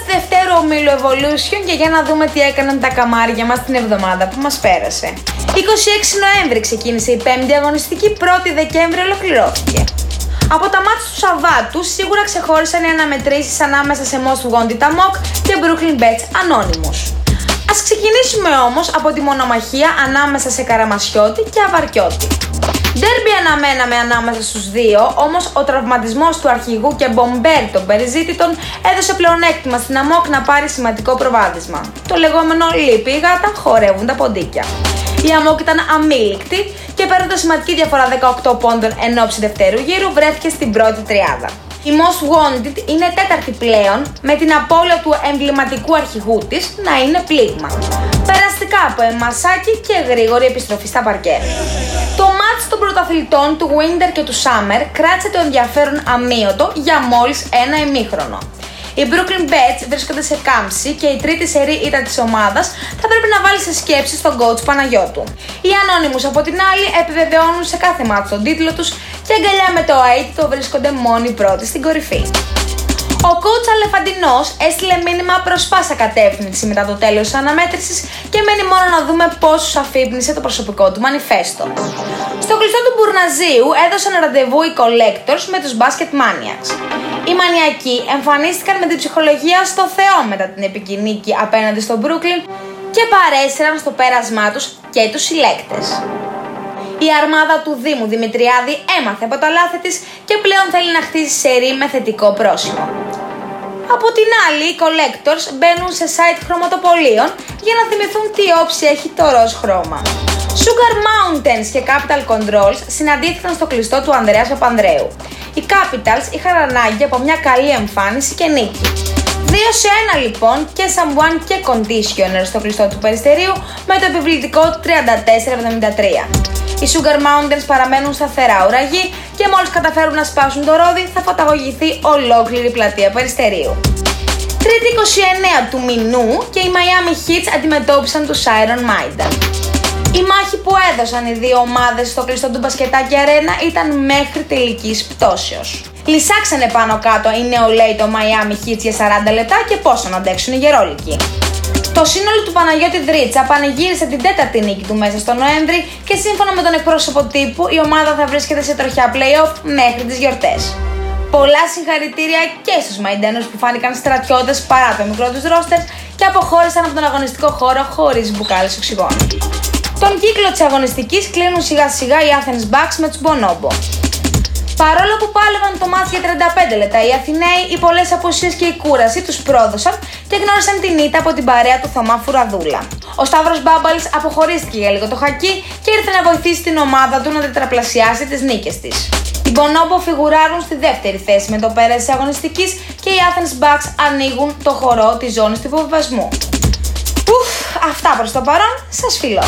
στη δευτέρα ομίλου Evolution και για να δούμε τι έκαναν τα καμάρια μας την εβδομάδα που μας πέρασε. 26 Νοέμβρη ξεκίνησε η πέμπτη αγωνιστική, 1η Δεκέμβρη ολοκληρώθηκε. Από τα μάτια του Σαββάτου σίγουρα ξεχώρισαν οι αναμετρήσεις ανάμεσα σε Most Wanted Amok και Brooklyn Bets Anonymous. Ας ξεκινήσουμε όμως από τη μονομαχία ανάμεσα σε Καραμασιώτη και Αβαρκιώτη. Ντέρμπι αναμέναμε ανάμεσα στους δύο, όμως ο τραυματισμός του αρχηγού και μπομπέρ των περιζήτητων έδωσε πλεονέκτημα στην ΑΜΟΚ να πάρει σημαντικό προβάδισμα. Το λεγόμενο λύπη η γάτα χορεύουν τα ποντίκια. Η ΑΜΟΚ ήταν αμήλικτη και παίρνοντας σημαντική διαφορά 18 πόντων εν ώψη δευτέρου γύρου βρέθηκε στην πρώτη τριάδα. Η Most Wanted είναι τέταρτη πλέον με την απώλεια του εμβληματικού αρχηγού της να είναι πλήγμα. Περαστικά από εμασάκι και γρήγορη επιστροφή στα παρκέ. Το μάτς των πρωταθλητών του Winter και του Summer κράτησε το ενδιαφέρον αμύωτο για μόλις ένα ημίχρονο. Οι Brooklyn Bets βρίσκονται σε κάμψη και η τρίτη σερή ήττα της ομάδας θα πρέπει να βάλει σε σκέψη στον coach Παναγιώτου. Οι Anonymous από την άλλη επιβεβαιώνουν σε κάθε μάτσο τον τίτλο τους και αγκαλιά με το το βρίσκονται μόνοι πρώτοι στην κορυφή. Ο coach Αλεφαντινός έστειλε μήνυμα προς πάσα κατεύθυνση μετά το τέλος της αναμέτρησης και μένει μόνο να δούμε πόσου αφύπνισε το προσωπικό του μανιφέστο. Στο κλειστό του Μπουρναζίου έδωσαν ραντεβού οι collectors με τους Basket Maniacs. Οι μανιακοί εμφανίστηκαν με την ψυχολογία στο Θεό μετά την επικοινήκη απέναντι στο Brooklyn και παρέσυραν στο πέρασμά τους και τους συλλέκτες. Η αρμάδα του Δήμου Δημητριάδη έμαθε από τα λάθη της και πλέον θέλει να χτίσει σερή με θετικό πρόσημο. Από την άλλη, οι collectors μπαίνουν σε site χρωματοπολίων για να θυμηθούν τι όψη έχει το ροζ χρώμα. Sugar Mountains και Capital Controls συναντήθηκαν στο κλειστό του Ανδρέας Παπανδρέου. Οι Capitals είχαν ανάγκη από μια καλή εμφάνιση και νίκη. 2 σε 1 λοιπόν και Someone και Conditioner στο κλειστό του Περιστερίου με το επιβλητικό 34-73. Οι Sugar Mountains παραμένουν σταθερά ουραγοί και μόλις καταφέρουν να σπάσουν το ρόδι θα φωταγωγηθεί ολόκληρη η πλατεία Περιστερίου. Τρίτη 29 του μηνού και οι Miami Heats αντιμετώπισαν τους Iron Maiden. Η μάχη που έδωσαν οι δύο ομάδες στο κλειστό του μπασκετάκι αρένα ήταν μέχρι τελικής πτώσεως. Λυσάξανε πάνω κάτω οι νεολαίοι το Miami Heat για 40 λεπτά και πόσο να αντέξουν οι γερόλικοι. Το σύνολο του Παναγιώτη Δρίτσα πανηγύρισε την τέταρτη νίκη του μέσα στο Νοέμβρη και σύμφωνα με τον εκπρόσωπο τύπου η ομάδα θα βρίσκεται σε τροχιά playoff μέχρι τις γιορτές. Πολλά συγχαρητήρια και στους Μαϊντένους που φάνηκαν στρατιώτες παρά το μικρό τους ρόστερ και αποχώρησαν από τον αγωνιστικό χώρο χωρίς μπουκάλες οξυγόνου. Τον κύκλο της αγωνιστικής κλείνουν σιγά σιγά οι Athens Bucks με τους Bonobo. Παρόλο που πάλευαν το μάτι για 35 λεπτά, οι Αθηναίοι, οι πολλές αποσίε και η κούραση τους πρόδωσαν και γνώρισαν την ήττα από την παρέα του Θωμά Φουραδούλα. Ο Σταύρος Μπάμπαλ αποχωρίστηκε για λίγο το χακί και ήρθε να βοηθήσει την ομάδα του να τετραπλασιάσει τις νίκες της. Οι Μπονόμπο φιγουράρουν στη δεύτερη θέση με το πέρας της αγωνιστικής και οι Athens Bucks ανοίγουν το χορό της ζώνης του υποβιβασμού. Ουφ, αυτά προς το παρόν, σας φιλώ.